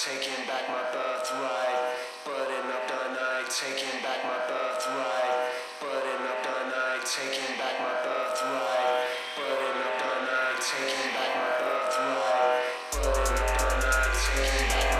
taking back my birthright. Burning up the night, taking back my birthright. Burning up the night, taking back my birthright. Burning up the night, taking back my birthright. Burning up the night, taking back my